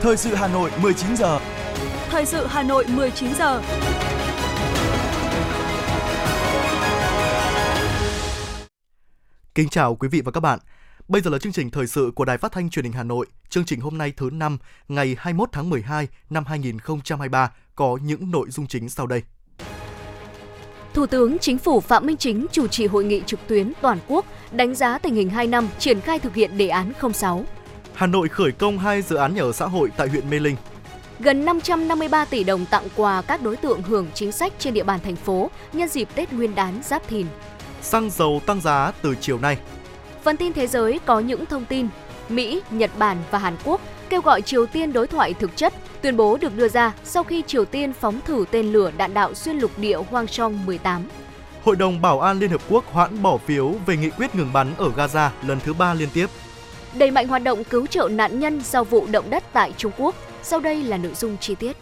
Thời sự Hà Nội 19 giờ. Thời sự Hà Nội 19 giờ. Kính chào quý vị và các bạn. Bây giờ là chương trình thời sự của Đài Phát thanh Truyền hình Hà Nội. Chương trình hôm nay thứ năm, ngày 21 tháng 12 năm 2023 có những nội dung chính sau đây. Thủ tướng Chính phủ Phạm Minh Chính chủ trì hội nghị trực tuyến toàn quốc đánh giá tình hình 2 năm triển khai thực hiện đề án 06. Hà Nội khởi công hai dự án nhà ở xã hội tại huyện Mê Linh. Gần 553 tỷ đồng tặng quà các đối tượng hưởng chính sách trên địa bàn thành phố nhân dịp Tết Nguyên đán Giáp Thìn. Xăng dầu tăng giá từ chiều nay. Phần tin thế giới có những thông tin Mỹ, Nhật Bản và Hàn Quốc kêu gọi Triều Tiên đối thoại thực chất. Tuyên bố được đưa ra sau khi Triều Tiên phóng thử tên lửa đạn đạo xuyên lục địa Hwang Chong 18. Hội đồng Bảo an Liên Hợp Quốc hoãn bỏ phiếu về nghị quyết ngừng bắn ở Gaza lần thứ ba liên tiếp. Đẩy mạnh hoạt động cứu trợ nạn nhân sau vụ động đất tại Trung Quốc. Sau đây là nội dung chi tiết.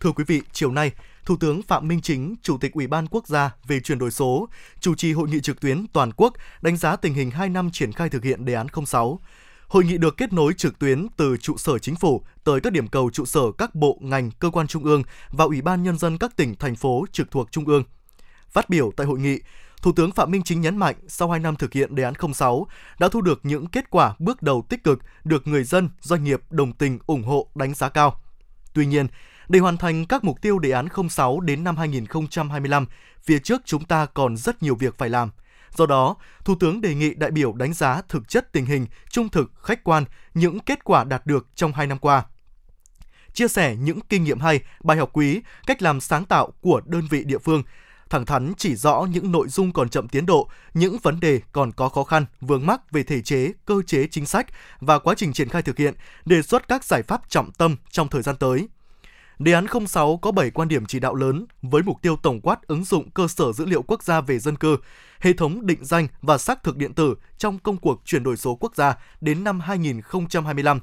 Thưa quý vị, chiều nay, Thủ tướng Phạm Minh Chính, Chủ tịch Ủy ban Quốc gia về chuyển đổi số, chủ trì hội nghị trực tuyến toàn quốc đánh giá tình hình 2 năm triển khai thực hiện đề án 06. Hội nghị được kết nối trực tuyến từ trụ sở chính phủ tới các điểm cầu trụ sở các bộ, ngành, cơ quan trung ương và Ủy ban Nhân dân các tỉnh, thành phố trực thuộc trung ương. Phát biểu tại hội nghị, Thủ tướng Phạm Minh Chính nhấn mạnh sau 2 năm thực hiện đề án 06 đã thu được những kết quả bước đầu tích cực được người dân, doanh nghiệp đồng tình ủng hộ đánh giá cao. Tuy nhiên, để hoàn thành các mục tiêu đề án 06 đến năm 2025, phía trước chúng ta còn rất nhiều việc phải làm. Do đó, Thủ tướng đề nghị đại biểu đánh giá thực chất tình hình, trung thực, khách quan những kết quả đạt được trong 2 năm qua. Chia sẻ những kinh nghiệm hay, bài học quý, cách làm sáng tạo của đơn vị địa phương, thẳng thắn chỉ rõ những nội dung còn chậm tiến độ, những vấn đề còn có khó khăn, vướng mắc về thể chế, cơ chế chính sách và quá trình triển khai thực hiện, đề xuất các giải pháp trọng tâm trong thời gian tới. Đề án 06 có 7 quan điểm chỉ đạo lớn với mục tiêu tổng quát ứng dụng cơ sở dữ liệu quốc gia về dân cư, hệ thống định danh và xác thực điện tử trong công cuộc chuyển đổi số quốc gia đến năm 2025,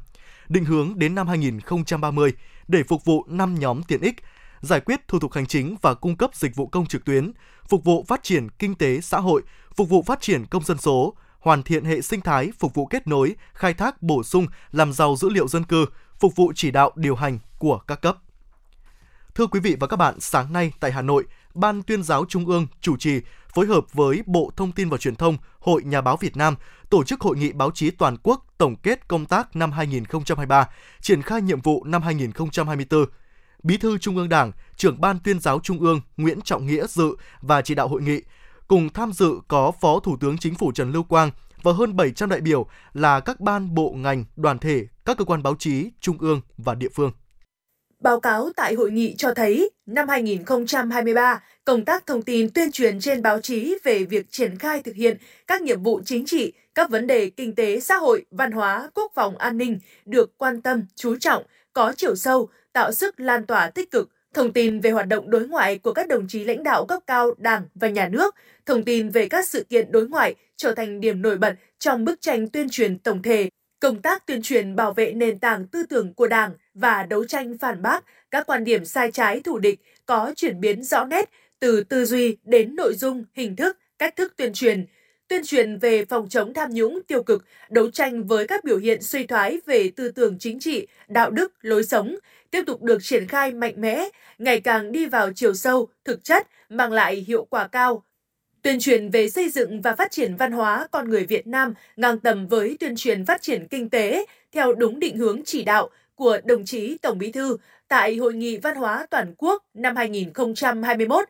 định hướng đến năm 2030 để phục vụ 5 nhóm tiện ích, giải quyết thủ tục hành chính và cung cấp dịch vụ công trực tuyến, phục vụ phát triển kinh tế xã hội, phục vụ phát triển công dân số, hoàn thiện hệ sinh thái phục vụ kết nối, khai thác bổ sung, làm giàu dữ liệu dân cư, phục vụ chỉ đạo điều hành của các cấp. Thưa quý vị và các bạn, sáng nay tại Hà Nội, Ban tuyên giáo Trung ương chủ trì phối hợp với Bộ Thông tin và Truyền thông, Hội Nhà báo Việt Nam tổ chức hội nghị báo chí toàn quốc tổng kết công tác năm 2023, triển khai nhiệm vụ năm 2024. Bí thư Trung ương Đảng, trưởng Ban tuyên giáo Trung ương Nguyễn Trọng Nghĩa dự và chỉ đạo hội nghị. Cùng tham dự có Phó Thủ tướng Chính phủ Trần Lưu Quang và hơn 700 đại biểu là các ban bộ ngành, đoàn thể, các cơ quan báo chí trung ương và địa phương. Báo cáo tại hội nghị cho thấy, năm 2023, công tác thông tin tuyên truyền trên báo chí về việc triển khai thực hiện các nhiệm vụ chính trị, các vấn đề kinh tế, xã hội, văn hóa, quốc phòng, an ninh được quan tâm, chú trọng, có chiều sâu, tạo sức lan tỏa tích cực, thông tin về hoạt động đối ngoại của các đồng chí lãnh đạo cấp cao Đảng và Nhà nước, thông tin về các sự kiện đối ngoại trở thành điểm nổi bật trong bức tranh tuyên truyền tổng thể công tác tuyên truyền bảo vệ nền tảng tư tưởng của Đảng và đấu tranh phản bác các quan điểm sai trái thù địch có chuyển biến rõ nét từ tư duy đến nội dung, hình thức, cách thức tuyên truyền, tuyên truyền về phòng chống tham nhũng tiêu cực, đấu tranh với các biểu hiện suy thoái về tư tưởng chính trị, đạo đức, lối sống, tiếp tục được triển khai mạnh mẽ, ngày càng đi vào chiều sâu, thực chất, mang lại hiệu quả cao, Tuyên truyền về xây dựng và phát triển văn hóa con người Việt Nam ngang tầm với tuyên truyền phát triển kinh tế theo đúng định hướng chỉ đạo của đồng chí Tổng Bí thư tại Hội nghị Văn hóa Toàn quốc năm 2021.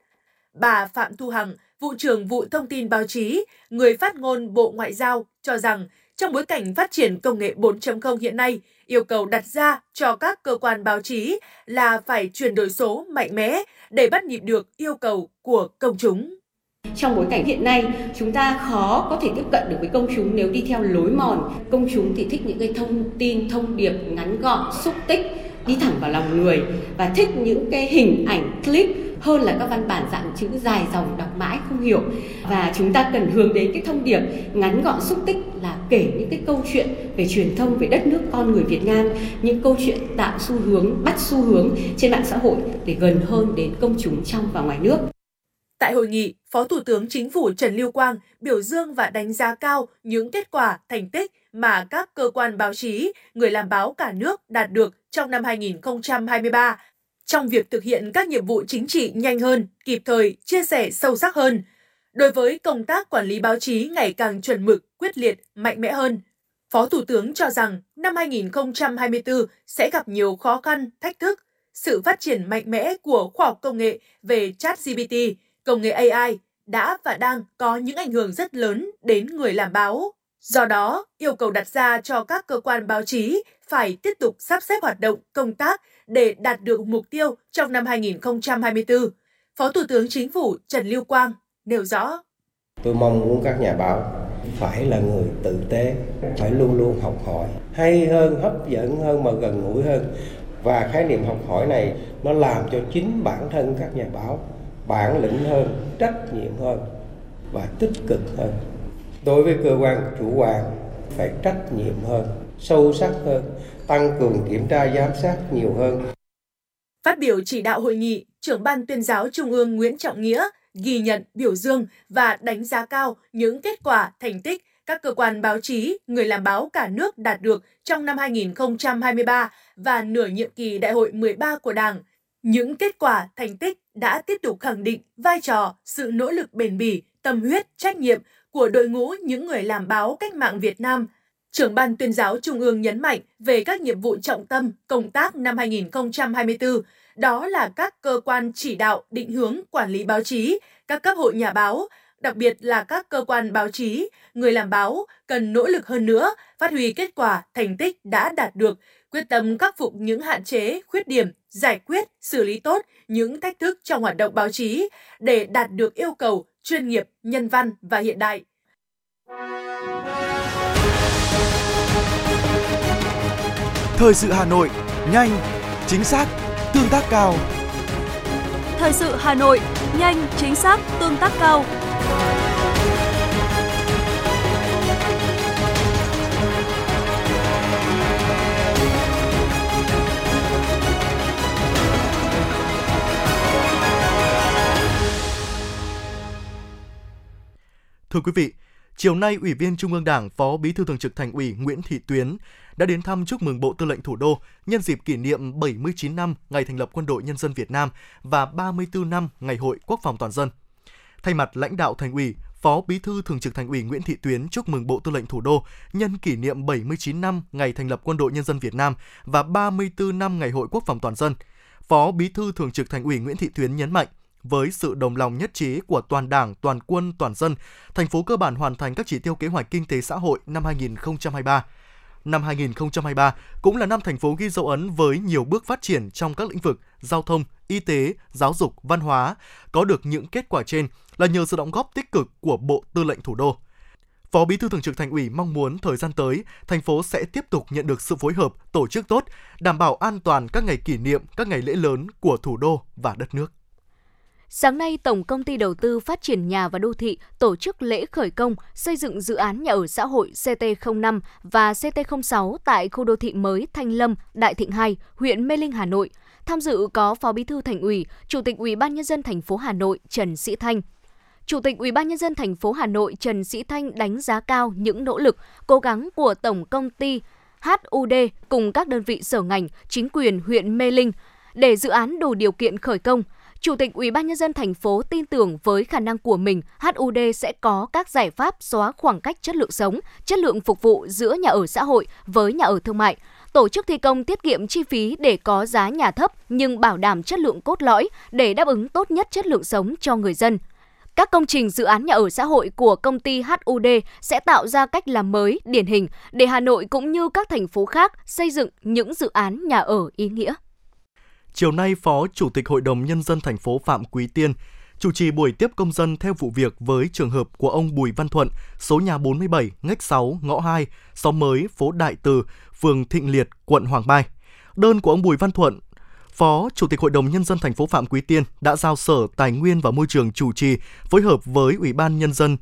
Bà Phạm Thu Hằng, vụ trưởng vụ thông tin báo chí, người phát ngôn Bộ Ngoại giao cho rằng trong bối cảnh phát triển công nghệ 4.0 hiện nay, yêu cầu đặt ra cho các cơ quan báo chí là phải chuyển đổi số mạnh mẽ để bắt nhịp được yêu cầu của công chúng. Trong bối cảnh hiện nay, chúng ta khó có thể tiếp cận được với công chúng nếu đi theo lối mòn. Công chúng thì thích những cái thông tin, thông điệp ngắn gọn, xúc tích, đi thẳng vào lòng người và thích những cái hình ảnh clip hơn là các văn bản dạng chữ dài dòng đọc mãi không hiểu. Và chúng ta cần hướng đến cái thông điệp ngắn gọn xúc tích là kể những cái câu chuyện về truyền thông về đất nước con người Việt Nam những câu chuyện tạo xu hướng bắt xu hướng trên mạng xã hội để gần hơn đến công chúng trong và ngoài nước. Tại hội nghị, Phó Thủ tướng Chính phủ Trần Lưu Quang biểu dương và đánh giá cao những kết quả, thành tích mà các cơ quan báo chí, người làm báo cả nước đạt được trong năm 2023 trong việc thực hiện các nhiệm vụ chính trị nhanh hơn, kịp thời, chia sẻ sâu sắc hơn. Đối với công tác quản lý báo chí ngày càng chuẩn mực, quyết liệt, mạnh mẽ hơn, Phó Thủ tướng cho rằng năm 2024 sẽ gặp nhiều khó khăn, thách thức. Sự phát triển mạnh mẽ của khoa học công nghệ về chat GPT, công nghệ AI đã và đang có những ảnh hưởng rất lớn đến người làm báo. Do đó, yêu cầu đặt ra cho các cơ quan báo chí phải tiếp tục sắp xếp hoạt động công tác để đạt được mục tiêu trong năm 2024. Phó Thủ tướng Chính phủ Trần Lưu Quang nêu rõ. Tôi mong muốn các nhà báo phải là người tử tế, phải luôn luôn học hỏi, hay hơn, hấp dẫn hơn mà gần gũi hơn. Và khái niệm học hỏi này nó làm cho chính bản thân các nhà báo bản lĩnh hơn, trách nhiệm hơn và tích cực hơn. Đối với cơ quan chủ quản phải trách nhiệm hơn, sâu sắc hơn, tăng cường kiểm tra giám sát nhiều hơn. Phát biểu chỉ đạo hội nghị, trưởng ban tuyên giáo Trung ương Nguyễn Trọng Nghĩa ghi nhận, biểu dương và đánh giá cao những kết quả, thành tích các cơ quan báo chí, người làm báo cả nước đạt được trong năm 2023 và nửa nhiệm kỳ đại hội 13 của Đảng. Những kết quả, thành tích đã tiếp tục khẳng định vai trò, sự nỗ lực bền bỉ, tâm huyết, trách nhiệm của đội ngũ những người làm báo cách mạng Việt Nam. Trưởng ban tuyên giáo Trung ương nhấn mạnh về các nhiệm vụ trọng tâm công tác năm 2024, đó là các cơ quan chỉ đạo, định hướng, quản lý báo chí, các cấp hội nhà báo, đặc biệt là các cơ quan báo chí, người làm báo cần nỗ lực hơn nữa, phát huy kết quả, thành tích đã đạt được, quyết tâm khắc phục những hạn chế, khuyết điểm, giải quyết, xử lý tốt những thách thức trong hoạt động báo chí để đạt được yêu cầu chuyên nghiệp, nhân văn và hiện đại. Thời sự Hà Nội, nhanh, chính xác, tương tác cao. Thời sự Hà Nội, nhanh, chính xác, tương tác cao. Thưa quý vị, chiều nay Ủy viên Trung ương Đảng, Phó Bí thư Thường trực Thành ủy Nguyễn Thị Tuyến đã đến thăm chúc mừng Bộ Tư lệnh Thủ đô nhân dịp kỷ niệm 79 năm ngày thành lập Quân đội Nhân dân Việt Nam và 34 năm ngày Hội Quốc phòng toàn dân. Thay mặt lãnh đạo Thành ủy, Phó Bí thư Thường trực Thành ủy Nguyễn Thị Tuyến chúc mừng Bộ Tư lệnh Thủ đô nhân kỷ niệm 79 năm ngày thành lập Quân đội Nhân dân Việt Nam và 34 năm ngày Hội Quốc phòng toàn dân. Phó Bí thư Thường trực Thành ủy Nguyễn Thị Tuyến nhấn mạnh, với sự đồng lòng nhất trí của toàn Đảng, toàn quân, toàn dân, thành phố cơ bản hoàn thành các chỉ tiêu kế hoạch kinh tế xã hội năm 2023. Năm 2023 cũng là năm thành phố ghi dấu ấn với nhiều bước phát triển trong các lĩnh vực giao thông, y tế, giáo dục, văn hóa. Có được những kết quả trên là nhờ sự đóng góp tích cực của Bộ Tư lệnh Thủ đô. Phó Bí thư Thường trực Thành ủy mong muốn thời gian tới, thành phố sẽ tiếp tục nhận được sự phối hợp, tổ chức tốt, đảm bảo an toàn các ngày kỷ niệm, các ngày lễ lớn của thủ đô và đất nước. Sáng nay, Tổng Công ty Đầu tư Phát triển Nhà và Đô thị tổ chức lễ khởi công xây dựng dự án nhà ở xã hội CT05 và CT06 tại khu đô thị mới Thanh Lâm, Đại Thịnh 2, huyện Mê Linh, Hà Nội. Tham dự có Phó Bí thư Thành ủy, Chủ tịch Ủy ban nhân dân thành phố Hà Nội Trần Sĩ Thanh. Chủ tịch Ủy ban nhân dân thành phố Hà Nội Trần Sĩ Thanh đánh giá cao những nỗ lực, cố gắng của Tổng Công ty HUD cùng các đơn vị sở ngành, chính quyền huyện Mê Linh để dự án đủ điều kiện khởi công – Chủ tịch Ủy ban nhân dân thành phố tin tưởng với khả năng của mình, HUD sẽ có các giải pháp xóa khoảng cách chất lượng sống, chất lượng phục vụ giữa nhà ở xã hội với nhà ở thương mại, tổ chức thi công tiết kiệm chi phí để có giá nhà thấp nhưng bảo đảm chất lượng cốt lõi để đáp ứng tốt nhất chất lượng sống cho người dân. Các công trình dự án nhà ở xã hội của công ty HUD sẽ tạo ra cách làm mới, điển hình để Hà Nội cũng như các thành phố khác xây dựng những dự án nhà ở ý nghĩa. Chiều nay, Phó Chủ tịch Hội đồng Nhân dân thành phố Phạm Quý Tiên chủ trì buổi tiếp công dân theo vụ việc với trường hợp của ông Bùi Văn Thuận, số nhà 47, ngách 6, ngõ 2, xóm mới, phố Đại Từ, phường Thịnh Liệt, quận Hoàng Mai. Đơn của ông Bùi Văn Thuận Phó Chủ tịch Hội đồng Nhân dân thành phố Phạm Quý Tiên đã giao Sở Tài nguyên và Môi trường chủ trì phối hợp với Ủy ban Nhân dân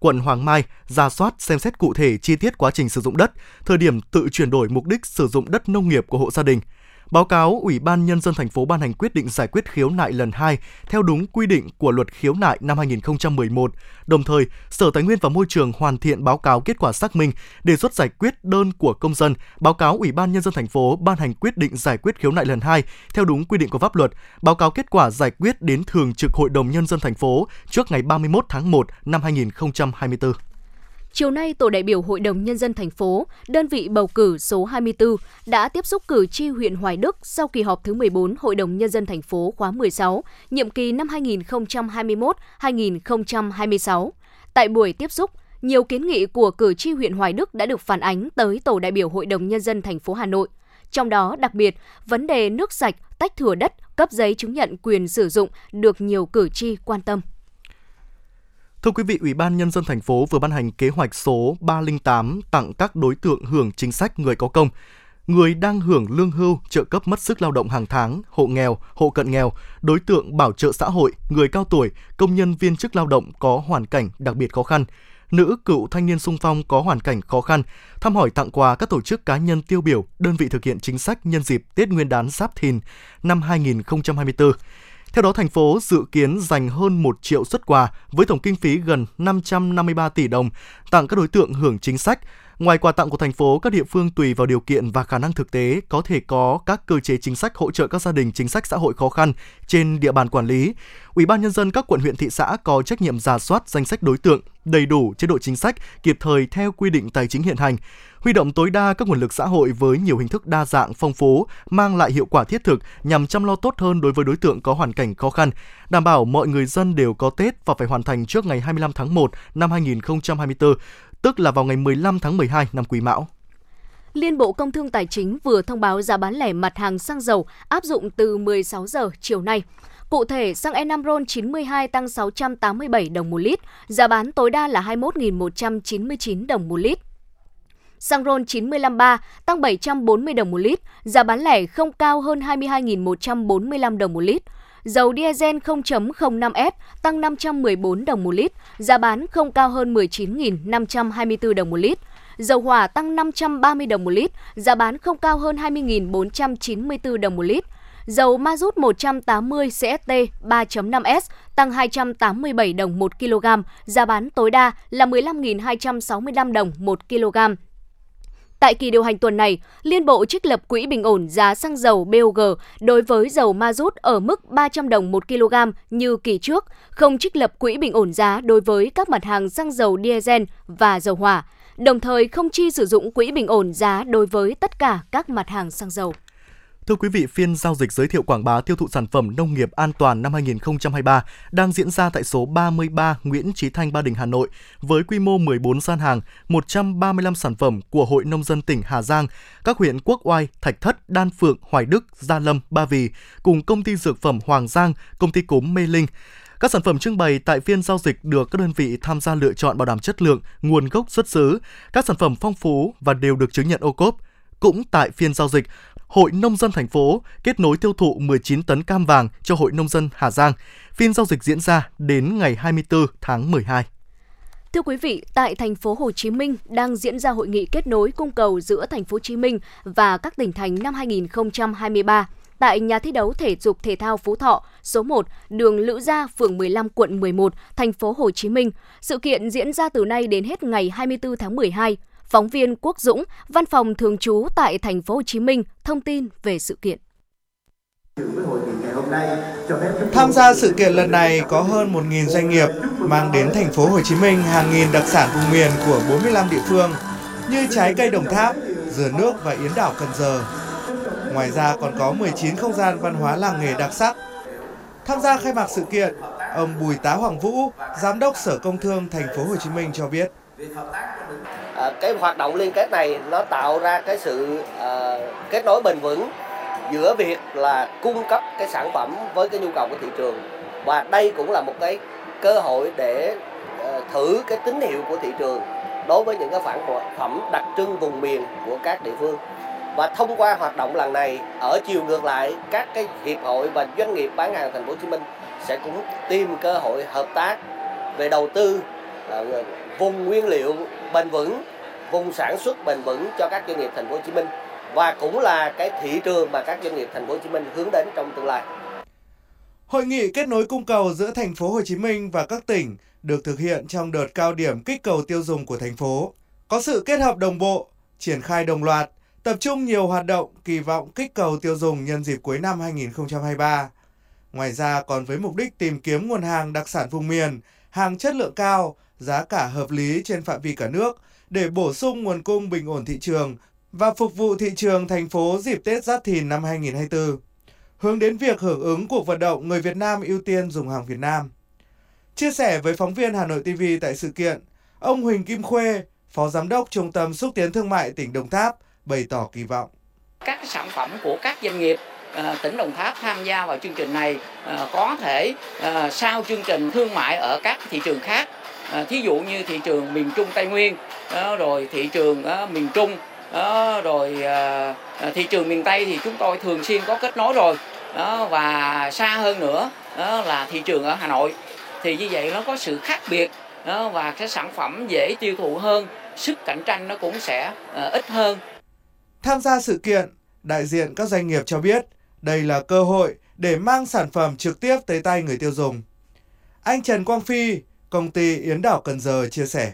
quận Hoàng Mai ra soát xem xét cụ thể chi tiết quá trình sử dụng đất, thời điểm tự chuyển đổi mục đích sử dụng đất nông nghiệp của hộ gia đình – Báo cáo Ủy ban Nhân dân thành phố ban hành quyết định giải quyết khiếu nại lần 2 theo đúng quy định của luật khiếu nại năm 2011. Đồng thời, Sở Tài nguyên và Môi trường hoàn thiện báo cáo kết quả xác minh, đề xuất giải quyết đơn của công dân, báo cáo Ủy ban Nhân dân thành phố ban hành quyết định giải quyết khiếu nại lần 2 theo đúng quy định của pháp luật, báo cáo kết quả giải quyết đến Thường trực Hội đồng Nhân dân thành phố trước ngày 31 tháng 1 năm 2024. Chiều nay, Tổ đại biểu Hội đồng Nhân dân thành phố, đơn vị bầu cử số 24, đã tiếp xúc cử tri huyện Hoài Đức sau kỳ họp thứ 14 Hội đồng Nhân dân thành phố khóa 16, nhiệm kỳ năm 2021-2026. Tại buổi tiếp xúc, nhiều kiến nghị của cử tri huyện Hoài Đức đã được phản ánh tới Tổ đại biểu Hội đồng Nhân dân thành phố Hà Nội. Trong đó, đặc biệt, vấn đề nước sạch, tách thửa đất, cấp giấy chứng nhận quyền sử dụng được nhiều cử tri quan tâm. Thưa quý vị, Ủy ban Nhân dân thành phố vừa ban hành kế hoạch số 308 tặng các đối tượng hưởng chính sách người có công, người đang hưởng lương hưu, trợ cấp mất sức lao động hàng tháng, hộ nghèo, hộ cận nghèo, đối tượng bảo trợ xã hội, người cao tuổi, công nhân viên chức lao động có hoàn cảnh đặc biệt khó khăn, nữ cựu thanh niên sung phong có hoàn cảnh khó khăn, thăm hỏi tặng quà các tổ chức cá nhân tiêu biểu, đơn vị thực hiện chính sách nhân dịp Tết Nguyên đán Giáp Thìn năm 2024. Theo đó, thành phố dự kiến dành hơn 1 triệu xuất quà với tổng kinh phí gần 553 tỷ đồng tặng các đối tượng hưởng chính sách. Ngoài quà tặng của thành phố, các địa phương tùy vào điều kiện và khả năng thực tế có thể có các cơ chế chính sách hỗ trợ các gia đình chính sách xã hội khó khăn trên địa bàn quản lý. Ủy ban nhân dân các quận huyện thị xã có trách nhiệm giả soát danh sách đối tượng, đầy đủ chế độ chính sách kịp thời theo quy định tài chính hiện hành huy động tối đa các nguồn lực xã hội với nhiều hình thức đa dạng phong phú, mang lại hiệu quả thiết thực nhằm chăm lo tốt hơn đối với đối tượng có hoàn cảnh khó khăn, đảm bảo mọi người dân đều có Tết và phải hoàn thành trước ngày 25 tháng 1 năm 2024, tức là vào ngày 15 tháng 12 năm Quý Mão. Liên Bộ Công Thương Tài chính vừa thông báo giá bán lẻ mặt hàng xăng dầu áp dụng từ 16 giờ chiều nay. Cụ thể, xăng E5 RON 92 tăng 687 đồng một lít, giá bán tối đa là 21.199 đồng một lít xăng RON 953 tăng 740 đồng một lít, giá bán lẻ không cao hơn 22.145 đồng một lít. Dầu diesel 0.05S tăng 514 đồng một lít, giá bán không cao hơn 19.524 đồng một lít. Dầu hỏa tăng 530 đồng một lít, giá bán không cao hơn 20.494 đồng một lít. Dầu ma rút 180 CST 3.5S tăng 287 đồng 1 kg, giá bán tối đa là 15.265 đồng 1 kg. Tại kỳ điều hành tuần này, Liên Bộ trích lập quỹ bình ổn giá xăng dầu BOG đối với dầu ma rút ở mức 300 đồng 1 kg như kỳ trước, không trích lập quỹ bình ổn giá đối với các mặt hàng xăng dầu diesel và dầu hỏa, đồng thời không chi sử dụng quỹ bình ổn giá đối với tất cả các mặt hàng xăng dầu. Thưa quý vị, phiên giao dịch giới thiệu quảng bá tiêu thụ sản phẩm nông nghiệp an toàn năm 2023 đang diễn ra tại số 33 Nguyễn trí Thanh Ba Đình Hà Nội với quy mô 14 gian hàng, 135 sản phẩm của Hội nông dân tỉnh Hà Giang, các huyện Quốc Oai, Thạch Thất, Đan Phượng, Hoài Đức, Gia Lâm, Ba Vì cùng công ty dược phẩm Hoàng Giang, công ty cốm Mê Linh. Các sản phẩm trưng bày tại phiên giao dịch được các đơn vị tham gia lựa chọn bảo đảm chất lượng, nguồn gốc xuất xứ. Các sản phẩm phong phú và đều được chứng nhận ô cốp. Cũng tại phiên giao dịch, Hội Nông dân thành phố kết nối tiêu thụ 19 tấn cam vàng cho Hội Nông dân Hà Giang. Phiên giao dịch diễn ra đến ngày 24 tháng 12. Thưa quý vị, tại thành phố Hồ Chí Minh đang diễn ra hội nghị kết nối cung cầu giữa thành phố Hồ Chí Minh và các tỉnh thành năm 2023 tại nhà thi đấu thể dục thể thao Phú Thọ, số 1, đường Lữ Gia, phường 15, quận 11, thành phố Hồ Chí Minh. Sự kiện diễn ra từ nay đến hết ngày 24 tháng 12. Phóng viên Quốc Dũng, văn phòng thường trú tại thành phố Hồ Chí Minh thông tin về sự kiện. Tham gia sự kiện lần này có hơn 1.000 doanh nghiệp mang đến thành phố Hồ Chí Minh hàng nghìn đặc sản vùng miền của 45 địa phương như trái cây Đồng Tháp, dừa nước và yến đảo Cần Giờ. Ngoài ra còn có 19 không gian văn hóa làng nghề đặc sắc. Tham gia khai mạc sự kiện, ông Bùi Tá Hoàng Vũ, giám đốc Sở Công Thương thành phố Hồ Chí Minh cho biết à, cái hoạt động liên kết này nó tạo ra cái sự à, kết nối bền vững giữa việc là cung cấp cái sản phẩm với cái nhu cầu của thị trường. Và đây cũng là một cái cơ hội để à, thử cái tín hiệu của thị trường đối với những cái sản phẩm đặc trưng vùng miền của các địa phương. Và thông qua hoạt động lần này ở chiều ngược lại các cái hiệp hội và doanh nghiệp bán hàng thành phố Hồ Chí Minh sẽ cũng tìm cơ hội hợp tác về đầu tư vùng nguyên liệu bền vững, vùng sản xuất bền vững cho các doanh nghiệp thành phố Hồ Chí Minh và cũng là cái thị trường mà các doanh nghiệp thành phố Hồ Chí Minh hướng đến trong tương lai. Hội nghị kết nối cung cầu giữa thành phố Hồ Chí Minh và các tỉnh được thực hiện trong đợt cao điểm kích cầu tiêu dùng của thành phố. Có sự kết hợp đồng bộ, triển khai đồng loạt, tập trung nhiều hoạt động kỳ vọng kích cầu tiêu dùng nhân dịp cuối năm 2023. Ngoài ra còn với mục đích tìm kiếm nguồn hàng đặc sản vùng miền, hàng chất lượng cao, giá cả hợp lý trên phạm vi cả nước để bổ sung nguồn cung bình ổn thị trường và phục vụ thị trường thành phố dịp Tết Giáp Thìn năm 2024. Hướng đến việc hưởng ứng cuộc vận động người Việt Nam ưu tiên dùng hàng Việt Nam. Chia sẻ với phóng viên Hà Nội TV tại sự kiện, ông Huỳnh Kim Khuê, Phó Giám đốc Trung tâm Xúc tiến Thương mại tỉnh Đồng Tháp, bày tỏ kỳ vọng. Các sản phẩm của các doanh nghiệp ờ, tỉnh Đồng Tháp tham gia vào chương trình này ờ, có thể ờ, sau chương trình thương mại ở các thị trường khác, À, thí dụ như thị trường miền Trung Tây Nguyên, rồi thị trường miền Trung, rồi à, à, thị trường miền Tây thì chúng tôi thường xuyên có kết nối rồi và xa hơn nữa là thị trường ở Hà Nội thì như vậy nó có sự khác biệt và cái sản phẩm dễ tiêu thụ hơn sức cạnh tranh nó cũng sẽ ít hơn Tham gia sự kiện, đại diện các doanh nghiệp cho biết đây là cơ hội để mang sản phẩm trực tiếp tới tay người tiêu dùng. Anh Trần Quang Phi, công ty Yến Đảo Cần Giờ chia sẻ.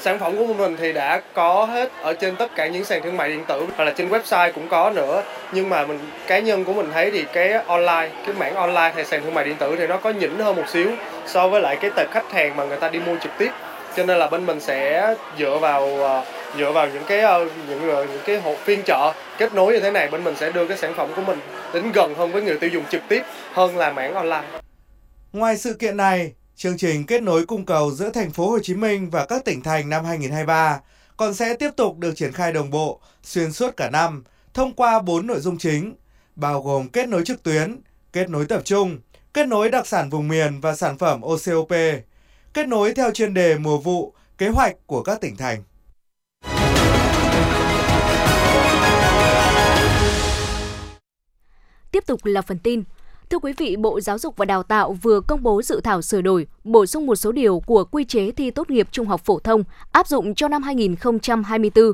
Sản phẩm của mình thì đã có hết ở trên tất cả những sàn thương mại điện tử hoặc là trên website cũng có nữa. Nhưng mà mình cá nhân của mình thấy thì cái online, cái mảng online hay sàn thương mại điện tử thì nó có nhỉnh hơn một xíu so với lại cái tệp khách hàng mà người ta đi mua trực tiếp. Cho nên là bên mình sẽ dựa vào ờ, dựa vào những cái ờ, những ờ, những cái hộ phiên chợ kết nối như thế này bên mình sẽ đưa cái sản phẩm của mình đến gần hơn với người tiêu dùng trực tiếp hơn là mảng online. Ngoài sự kiện này, chương trình kết nối cung cầu giữa thành phố Hồ Chí Minh và các tỉnh thành năm 2023 còn sẽ tiếp tục được triển khai đồng bộ xuyên suốt cả năm thông qua 4 nội dung chính, bao gồm kết nối trực tuyến, kết nối tập trung, kết nối đặc sản vùng miền và sản phẩm OCOP, kết nối theo chuyên đề mùa vụ, kế hoạch của các tỉnh thành. Tiếp tục là phần tin. Thưa quý vị, Bộ Giáo dục và Đào tạo vừa công bố dự thảo sửa đổi, bổ sung một số điều của quy chế thi tốt nghiệp trung học phổ thông áp dụng cho năm 2024.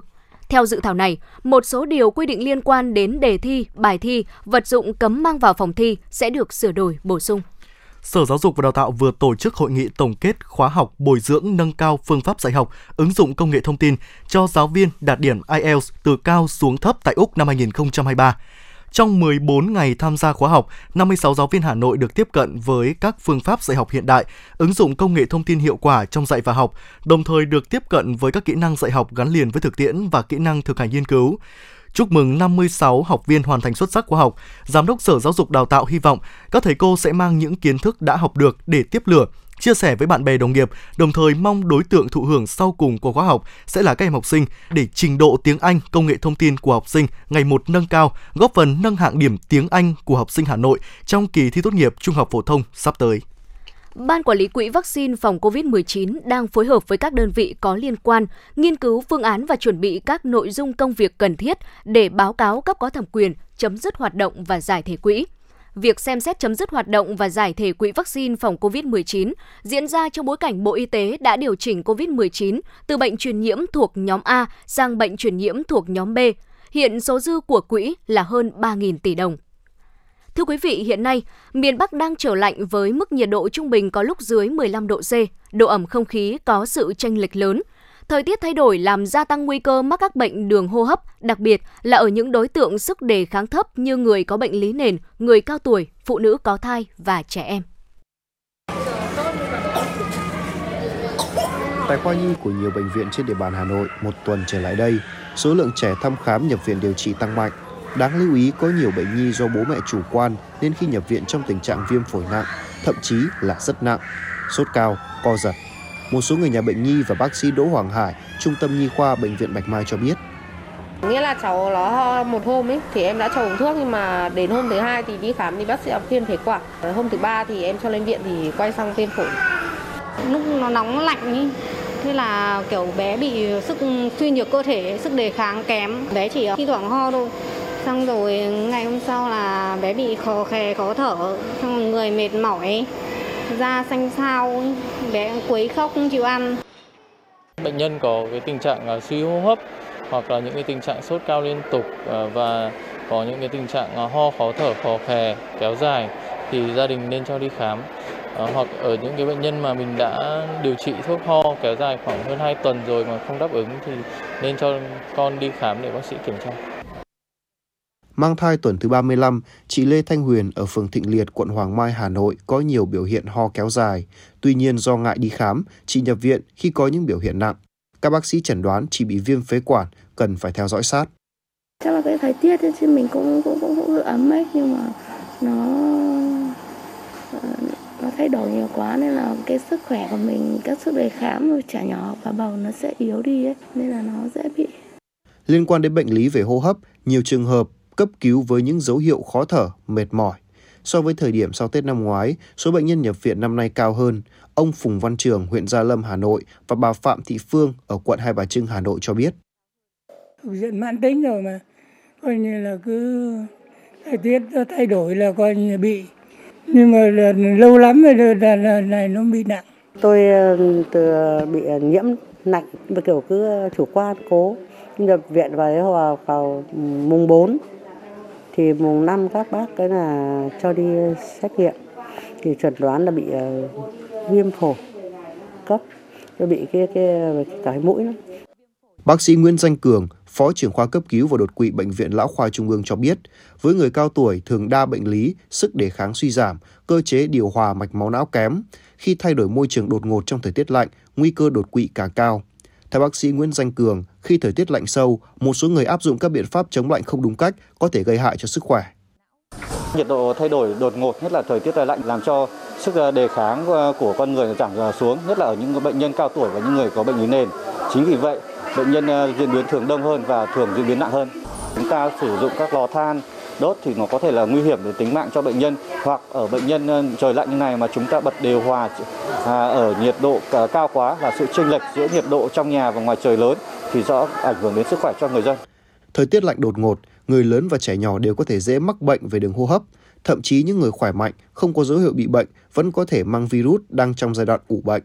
Theo dự thảo này, một số điều quy định liên quan đến đề thi, bài thi, vật dụng cấm mang vào phòng thi sẽ được sửa đổi, bổ sung. Sở Giáo dục và Đào tạo vừa tổ chức hội nghị tổng kết khóa học bồi dưỡng nâng cao phương pháp dạy học, ứng dụng công nghệ thông tin cho giáo viên đạt điểm IELTS từ cao xuống thấp tại Úc năm 2023. Trong 14 ngày tham gia khóa học, 56 giáo viên Hà Nội được tiếp cận với các phương pháp dạy học hiện đại, ứng dụng công nghệ thông tin hiệu quả trong dạy và học, đồng thời được tiếp cận với các kỹ năng dạy học gắn liền với thực tiễn và kỹ năng thực hành nghiên cứu. Chúc mừng 56 học viên hoàn thành xuất sắc khóa học. Giám đốc Sở Giáo dục Đào tạo hy vọng các thầy cô sẽ mang những kiến thức đã học được để tiếp lửa, chia sẻ với bạn bè đồng nghiệp, đồng thời mong đối tượng thụ hưởng sau cùng của khóa học sẽ là các em học sinh để trình độ tiếng Anh, công nghệ thông tin của học sinh ngày một nâng cao, góp phần nâng hạng điểm tiếng Anh của học sinh Hà Nội trong kỳ thi tốt nghiệp trung học phổ thông sắp tới. Ban Quản lý Quỹ vaccine phòng COVID-19 đang phối hợp với các đơn vị có liên quan nghiên cứu phương án và chuẩn bị các nội dung công việc cần thiết để báo cáo cấp có thẩm quyền chấm dứt hoạt động và giải thể quỹ. Việc xem xét chấm dứt hoạt động và giải thể quỹ vaccine phòng COVID-19 diễn ra trong bối cảnh Bộ Y tế đã điều chỉnh COVID-19 từ bệnh truyền nhiễm thuộc nhóm A sang bệnh truyền nhiễm thuộc nhóm B. Hiện số dư của quỹ là hơn 3.000 tỷ đồng. Thưa quý vị, hiện nay, miền Bắc đang trở lạnh với mức nhiệt độ trung bình có lúc dưới 15 độ C, độ ẩm không khí có sự chênh lệch lớn. Thời tiết thay đổi làm gia tăng nguy cơ mắc các bệnh đường hô hấp, đặc biệt là ở những đối tượng sức đề kháng thấp như người có bệnh lý nền, người cao tuổi, phụ nữ có thai và trẻ em. Tại khoa nhi của nhiều bệnh viện trên địa bàn Hà Nội một tuần trở lại đây, số lượng trẻ thăm khám nhập viện điều trị tăng mạnh. Đáng lưu ý có nhiều bệnh nhi do bố mẹ chủ quan nên khi nhập viện trong tình trạng viêm phổi nặng, thậm chí là rất nặng, sốt cao, co giật. Một số người nhà bệnh nhi và bác sĩ Đỗ Hoàng Hải, Trung tâm Nhi khoa Bệnh viện Bạch Mai cho biết. Nghĩa là cháu nó ho một hôm ấy thì em đã cho uống thuốc nhưng mà đến hôm thứ hai thì đi khám thì bác sĩ viêm phế quản. Hôm thứ ba thì em cho lên viện thì quay sang viêm phổi. Lúc nó nóng lạnh ý, thế là kiểu bé bị sức suy nhược cơ thể, sức đề kháng kém. Bé chỉ thi thoảng ho thôi xong rồi ngày hôm sau là bé bị khò khè khó thở xong người mệt mỏi da xanh xao, bé quấy khóc không chịu ăn bệnh nhân có cái tình trạng à, suy hô hấp hoặc là những cái tình trạng sốt cao liên tục à, và có những cái tình trạng à, ho khó thở, khó khè, kéo dài thì gia đình nên cho đi khám ờ, hoặc ở những cái bệnh nhân mà mình đã điều trị thuốc ho kéo dài khoảng hơn 2 tuần rồi mà không đáp ứng thì nên cho con đi khám để bác sĩ kiểm tra. Mang thai tuần thứ 35, chị Lê Thanh Huyền ở phường Thịnh Liệt, quận Hoàng Mai, Hà Nội có nhiều biểu hiện ho kéo dài. Tuy nhiên do ngại đi khám, chị nhập viện khi có những biểu hiện nặng. Các bác sĩ chẩn đoán chị bị viêm phế quản, cần phải theo dõi sát. Chắc là cái thời tiết thì mình cũng cũng cũng, cũng ấm ấy nhưng mà nó nó thay đổi nhiều quá nên là cái sức khỏe của mình, các sức đề kháng của trẻ nhỏ và bầu nó sẽ yếu đi ấy, nên là nó dễ bị. Liên quan đến bệnh lý về hô hấp, nhiều trường hợp cấp cứu với những dấu hiệu khó thở, mệt mỏi. So với thời điểm sau Tết năm ngoái, số bệnh nhân nhập viện năm nay cao hơn. Ông Phùng Văn Trường, huyện Gia Lâm, Hà Nội và bà Phạm Thị Phương ở quận Hai Bà Trưng, Hà Nội cho biết. Diện mãn tính rồi mà, coi như là cứ thời tiết thay đổi là coi như bị. Nhưng mà là lâu lắm rồi là, là, này nó bị nặng. Tôi ờ, từ bị nhiễm lạnh, kiểu cứ chủ quan cố nhập viện vào vào, vào mùng 4 thì mùng 5 các bác cái là cho đi xét nghiệm thì chuẩn đoán là bị uh, viêm phổi cấp nó bị cái cái cái mũi đó. Bác sĩ Nguyễn Danh Cường, Phó trưởng khoa cấp cứu và đột quỵ Bệnh viện Lão khoa Trung ương cho biết, với người cao tuổi thường đa bệnh lý, sức đề kháng suy giảm, cơ chế điều hòa mạch máu não kém. Khi thay đổi môi trường đột ngột trong thời tiết lạnh, nguy cơ đột quỵ càng cao. Theo bác sĩ Nguyễn Danh Cường, khi thời tiết lạnh sâu, một số người áp dụng các biện pháp chống lạnh không đúng cách có thể gây hại cho sức khỏe. Nhiệt độ thay đổi đột ngột, nhất là thời tiết lạnh làm cho sức à, đề kháng à, của con người giảm à, xuống, nhất là ở những bệnh nhân cao tuổi và những người có bệnh lý nền. Chính vì vậy, bệnh nhân diễn biến thường đông hơn và thường diễn biến nặng hơn. Chúng ta sử dụng các lò than đốt thì nó có thể là nguy hiểm đến tính mạng cho bệnh nhân hoặc ở bệnh nhân ờ, trời lạnh như này mà chúng ta bật điều hòa à, ở nhiệt độ à, cao quá và sự chênh lệch giữa nhiệt độ trong nhà và ngoài trời lớn thì rõ ảnh hưởng đến sức khỏe cho người dân. Thời tiết lạnh đột ngột, người lớn và trẻ nhỏ đều có thể dễ mắc bệnh về đường hô hấp. Thậm chí những người khỏe mạnh, không có dấu hiệu bị bệnh vẫn có thể mang virus đang trong giai đoạn ủ bệnh.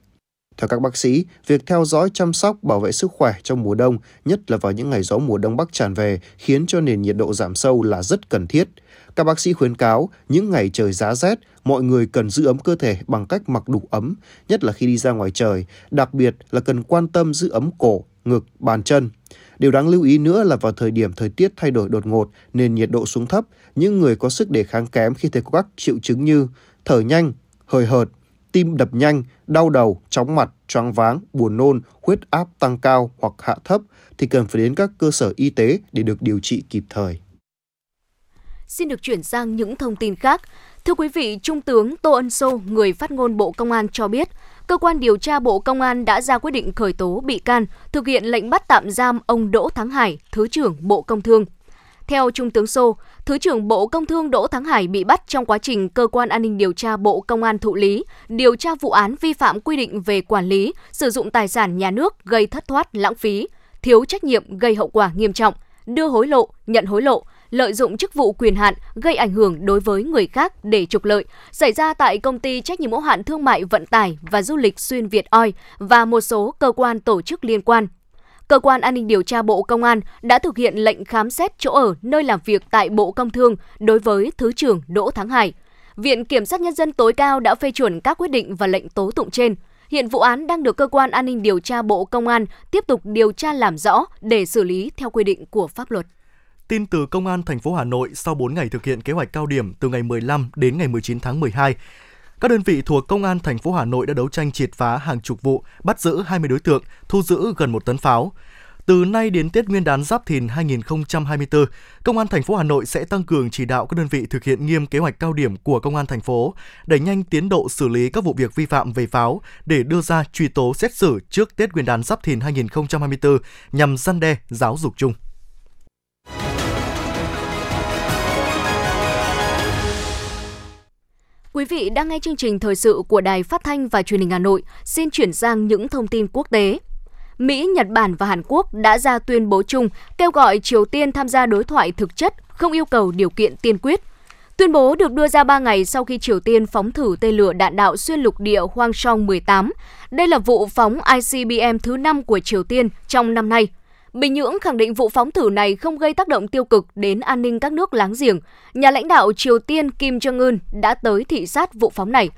Theo các bác sĩ, việc theo dõi chăm sóc bảo vệ sức khỏe trong mùa đông, nhất là vào những ngày gió mùa đông bắc tràn về, khiến cho nền nhiệt độ giảm sâu là rất cần thiết. Các bác sĩ khuyến cáo, những ngày trời giá rét, mọi người cần giữ ấm cơ thể bằng cách mặc đủ ấm, nhất là khi đi ra ngoài trời, đặc biệt là cần quan tâm giữ ấm cổ, ngực, bàn chân. Điều đáng lưu ý nữa là vào thời điểm thời tiết thay đổi đột ngột nền nhiệt độ xuống thấp, những người có sức đề kháng kém khi thấy có các triệu chứng như thở nhanh, hơi hợt, tim đập nhanh, đau đầu, chóng mặt, choáng váng, buồn nôn, huyết áp tăng cao hoặc hạ thấp thì cần phải đến các cơ sở y tế để được điều trị kịp thời. Xin được chuyển sang những thông tin khác. Thưa quý vị, Trung tướng Tô Ân Sô, người phát ngôn Bộ Công an cho biết, cơ quan điều tra Bộ Công an đã ra quyết định khởi tố bị can, thực hiện lệnh bắt tạm giam ông Đỗ Thắng Hải, Thứ trưởng Bộ Công Thương. Theo Trung tướng Sô, Thứ trưởng Bộ Công Thương Đỗ Thắng Hải bị bắt trong quá trình cơ quan an ninh điều tra Bộ Công an thụ lý, điều tra vụ án vi phạm quy định về quản lý, sử dụng tài sản nhà nước gây thất thoát, lãng phí, thiếu trách nhiệm gây hậu quả nghiêm trọng, đưa hối lộ, nhận hối lộ, lợi dụng chức vụ quyền hạn gây ảnh hưởng đối với người khác để trục lợi xảy ra tại công ty trách nhiệm hữu hạn thương mại vận tải và du lịch xuyên Việt Oi và một số cơ quan tổ chức liên quan. Cơ quan An ninh điều tra Bộ Công an đã thực hiện lệnh khám xét chỗ ở nơi làm việc tại Bộ Công Thương đối với Thứ trưởng Đỗ Thắng Hải. Viện Kiểm sát Nhân dân tối cao đã phê chuẩn các quyết định và lệnh tố tụng trên. Hiện vụ án đang được cơ quan an ninh điều tra Bộ Công an tiếp tục điều tra làm rõ để xử lý theo quy định của pháp luật. Tin từ Công an thành phố Hà Nội sau 4 ngày thực hiện kế hoạch cao điểm từ ngày 15 đến ngày 19 tháng 12, các đơn vị thuộc Công an thành phố Hà Nội đã đấu tranh triệt phá hàng chục vụ, bắt giữ 20 đối tượng, thu giữ gần một tấn pháo. Từ nay đến Tết Nguyên đán Giáp Thìn 2024, Công an thành phố Hà Nội sẽ tăng cường chỉ đạo các đơn vị thực hiện nghiêm kế hoạch cao điểm của Công an thành phố, đẩy nhanh tiến độ xử lý các vụ việc vi phạm về pháo để đưa ra truy tố xét xử trước Tết Nguyên đán Giáp Thìn 2024 nhằm răn đe giáo dục chung. Quý vị đang nghe chương trình thời sự của Đài Phát thanh và Truyền hình Hà Nội. Xin chuyển sang những thông tin quốc tế. Mỹ, Nhật Bản và Hàn Quốc đã ra tuyên bố chung kêu gọi Triều Tiên tham gia đối thoại thực chất, không yêu cầu điều kiện tiên quyết. Tuyên bố được đưa ra 3 ngày sau khi Triều Tiên phóng thử tên lửa đạn đạo xuyên lục địa Hwasong 18. Đây là vụ phóng ICBM thứ 5 của Triều Tiên trong năm nay. Bình Nhưỡng khẳng định vụ phóng thử này không gây tác động tiêu cực đến an ninh các nước láng giềng. Nhà lãnh đạo Triều Tiên Kim Jong-un đã tới thị sát vụ phóng này.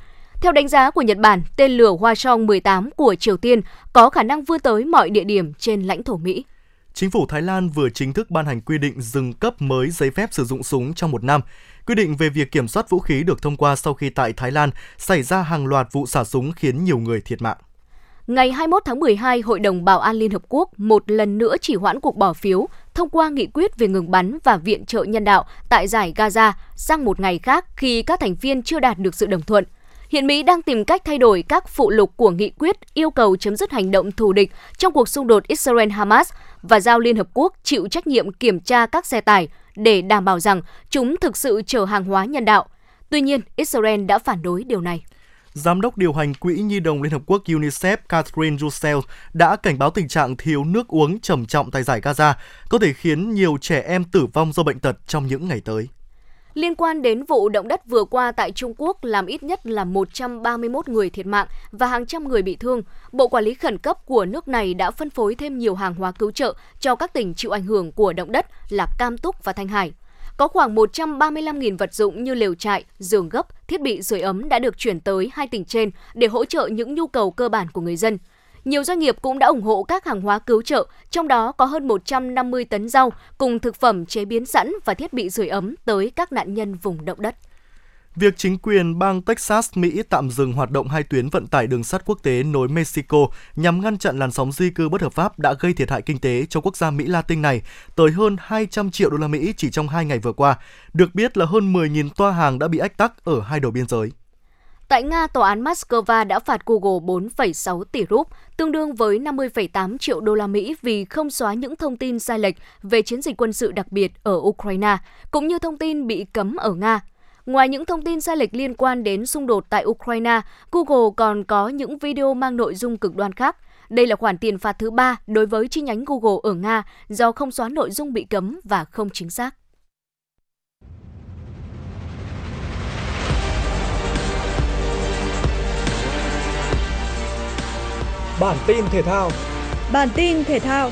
Theo đánh giá của Nhật Bản, tên lửa Hwasong 18 của Triều Tiên có khả năng vươn tới mọi địa điểm trên lãnh thổ Mỹ. Chính phủ Thái Lan vừa chính thức ban hành quy định dừng cấp mới giấy phép sử dụng súng trong một năm. Quy định về việc kiểm soát vũ khí được thông qua sau khi tại Thái Lan xảy ra hàng loạt vụ xả súng khiến nhiều người thiệt mạng. Ngày 21 tháng 12, Hội đồng Bảo an Liên Hợp Quốc một lần nữa chỉ hoãn cuộc bỏ phiếu thông qua nghị quyết về ngừng bắn và viện trợ nhân đạo tại giải Gaza sang một ngày khác khi các thành viên chưa đạt được sự đồng thuận. Hiện Mỹ đang tìm cách thay đổi các phụ lục của nghị quyết yêu cầu chấm dứt hành động thù địch trong cuộc xung đột Israel-Hamas và giao Liên Hợp Quốc chịu trách nhiệm kiểm tra các xe tải để đảm bảo rằng chúng thực sự chở hàng hóa nhân đạo. Tuy nhiên, Israel đã phản đối điều này. Giám đốc điều hành Quỹ Nhi đồng Liên Hợp Quốc UNICEF Catherine Russell đã cảnh báo tình trạng thiếu nước uống trầm trọng tại giải Gaza có thể khiến nhiều trẻ em tử vong do bệnh tật trong những ngày tới. Liên quan đến vụ động đất vừa qua tại Trung Quốc làm ít nhất là 131 người thiệt mạng và hàng trăm người bị thương, Bộ Quản lý Khẩn cấp của nước này đã phân phối thêm nhiều hàng hóa cứu trợ cho các tỉnh chịu ảnh hưởng của động đất là Cam Túc và Thanh Hải. Có khoảng 135.000 vật dụng như lều trại, giường gấp, thiết bị sưởi ấm đã được chuyển tới hai tỉnh trên để hỗ trợ những nhu cầu cơ bản của người dân. Nhiều doanh nghiệp cũng đã ủng hộ các hàng hóa cứu trợ, trong đó có hơn 150 tấn rau cùng thực phẩm chế biến sẵn và thiết bị sưởi ấm tới các nạn nhân vùng động đất. Việc chính quyền bang Texas, Mỹ tạm dừng hoạt động hai tuyến vận tải đường sắt quốc tế nối Mexico nhằm ngăn chặn làn sóng di cư bất hợp pháp đã gây thiệt hại kinh tế cho quốc gia Mỹ Latin này tới hơn 200 triệu đô la Mỹ chỉ trong hai ngày vừa qua. Được biết là hơn 10.000 toa hàng đã bị ách tắc ở hai đầu biên giới. Tại Nga, tòa án Moscow đã phạt Google 4,6 tỷ rúp, tương đương với 50,8 triệu đô la Mỹ vì không xóa những thông tin sai lệch về chiến dịch quân sự đặc biệt ở Ukraine, cũng như thông tin bị cấm ở Nga. Ngoài những thông tin sai lệch liên quan đến xung đột tại Ukraine, Google còn có những video mang nội dung cực đoan khác. Đây là khoản tiền phạt thứ ba đối với chi nhánh Google ở Nga do không xóa nội dung bị cấm và không chính xác. Bản tin thể thao Bản tin thể thao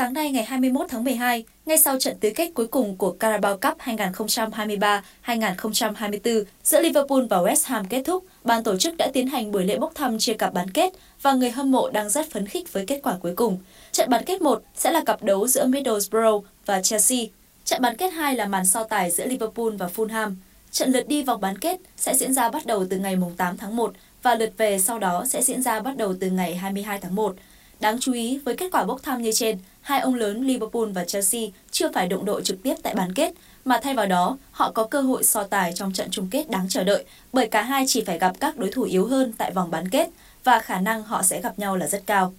Sáng nay ngày 21 tháng 12, ngay sau trận tứ kết cuối cùng của Carabao Cup 2023-2024 giữa Liverpool và West Ham kết thúc, ban tổ chức đã tiến hành buổi lễ bốc thăm chia cặp bán kết và người hâm mộ đang rất phấn khích với kết quả cuối cùng. Trận bán kết 1 sẽ là cặp đấu giữa Middlesbrough và Chelsea. Trận bán kết 2 là màn so tài giữa Liverpool và Fulham. Trận lượt đi vòng bán kết sẽ diễn ra bắt đầu từ ngày 8 tháng 1 và lượt về sau đó sẽ diễn ra bắt đầu từ ngày 22 tháng 1. Đáng chú ý, với kết quả bốc thăm như trên, hai ông lớn Liverpool và Chelsea chưa phải đụng độ trực tiếp tại bán kết, mà thay vào đó, họ có cơ hội so tài trong trận chung kết đáng chờ đợi, bởi cả hai chỉ phải gặp các đối thủ yếu hơn tại vòng bán kết và khả năng họ sẽ gặp nhau là rất cao.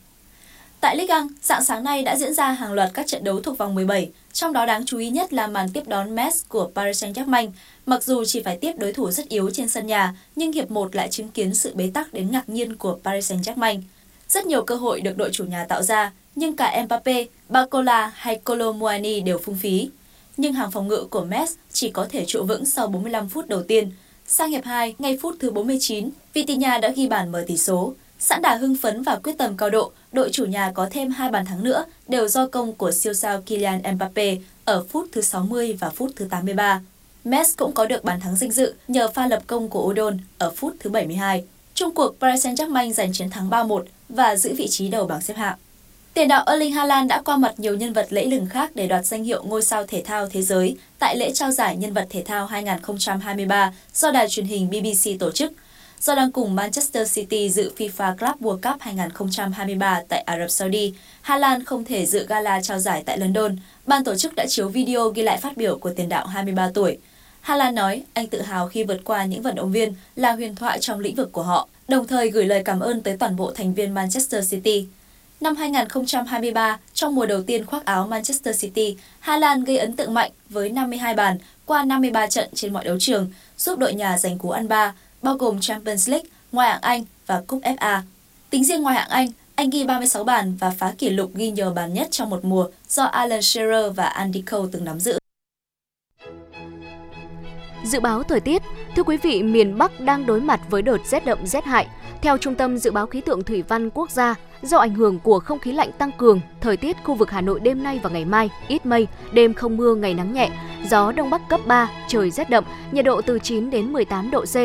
Tại Ligue 1, dạng sáng nay đã diễn ra hàng loạt các trận đấu thuộc vòng 17, trong đó đáng chú ý nhất là màn tiếp đón Metz của Paris Saint-Germain. Mặc dù chỉ phải tiếp đối thủ rất yếu trên sân nhà, nhưng hiệp 1 lại chứng kiến sự bế tắc đến ngạc nhiên của Paris Saint-Germain. Rất nhiều cơ hội được đội chủ nhà tạo ra, nhưng cả Mbappe, Barcola hay Kolo Muani đều phung phí. Nhưng hàng phòng ngự của Metz chỉ có thể trụ vững sau 45 phút đầu tiên. Sang hiệp 2, ngay phút thứ 49, Vitinha đã ghi bàn mở tỷ số. Sẵn đà hưng phấn và quyết tâm cao độ, đội chủ nhà có thêm hai bàn thắng nữa đều do công của siêu sao Kylian Mbappe ở phút thứ 60 và phút thứ 83. Messi cũng có được bàn thắng danh dự nhờ pha lập công của Odon ở phút thứ 72 trong cuộc Paris Saint-Germain giành chiến thắng 3-1 và giữ vị trí đầu bảng xếp hạng. Tiền đạo Erling Haaland đã qua mặt nhiều nhân vật lẫy lừng khác để đoạt danh hiệu ngôi sao thể thao thế giới tại lễ trao giải nhân vật thể thao 2023 do đài truyền hình BBC tổ chức. Do đang cùng Manchester City dự FIFA Club World Cup 2023 tại Ả Rập Saudi, Haaland không thể dự gala trao giải tại London. Ban tổ chức đã chiếu video ghi lại phát biểu của tiền đạo 23 tuổi. Haaland nói anh tự hào khi vượt qua những vận động viên là huyền thoại trong lĩnh vực của họ, đồng thời gửi lời cảm ơn tới toàn bộ thành viên Manchester City. Năm 2023, trong mùa đầu tiên khoác áo Manchester City, Haaland gây ấn tượng mạnh với 52 bàn qua 53 trận trên mọi đấu trường, giúp đội nhà giành cú ăn ba, bao gồm Champions League, Ngoại hạng Anh và Cúp FA. Tính riêng Ngoại hạng Anh, anh ghi 36 bàn và phá kỷ lục ghi nhiều bàn nhất trong một mùa do Alan Shearer và Andy Cole từng nắm giữ. Dự báo thời tiết, thưa quý vị, miền Bắc đang đối mặt với đợt rét đậm rét hại. Theo Trung tâm Dự báo Khí tượng Thủy văn Quốc gia, do ảnh hưởng của không khí lạnh tăng cường, thời tiết khu vực Hà Nội đêm nay và ngày mai ít mây, đêm không mưa, ngày nắng nhẹ, gió đông bắc cấp 3, trời rét đậm, nhiệt độ từ 9 đến 18 độ C.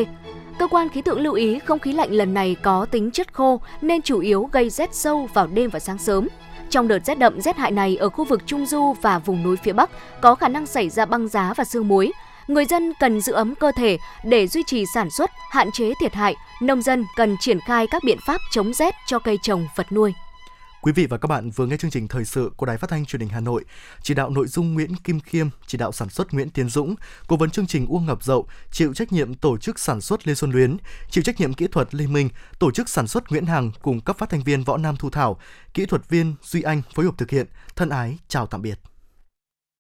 Cơ quan khí tượng lưu ý không khí lạnh lần này có tính chất khô nên chủ yếu gây rét sâu vào đêm và sáng sớm. Trong đợt rét đậm rét hại này ở khu vực Trung Du và vùng núi phía Bắc có khả năng xảy ra băng giá và sương muối. Người dân cần giữ ấm cơ thể để duy trì sản xuất, hạn chế thiệt hại. Nông dân cần triển khai các biện pháp chống rét cho cây trồng, vật nuôi. Quý vị và các bạn vừa nghe chương trình thời sự của Đài Phát thanh Truyền hình Hà Nội. Chỉ đạo nội dung Nguyễn Kim Khiêm, chỉ đạo sản xuất Nguyễn Tiến Dũng, cố vấn chương trình Uông Ngọc Dậu, chịu trách nhiệm tổ chức sản xuất Lê Xuân Luyến, chịu trách nhiệm kỹ thuật Lê Minh, tổ chức sản xuất Nguyễn Hằng cùng các phát thanh viên Võ Nam Thu Thảo, kỹ thuật viên Duy Anh phối hợp thực hiện. Thân ái chào tạm biệt.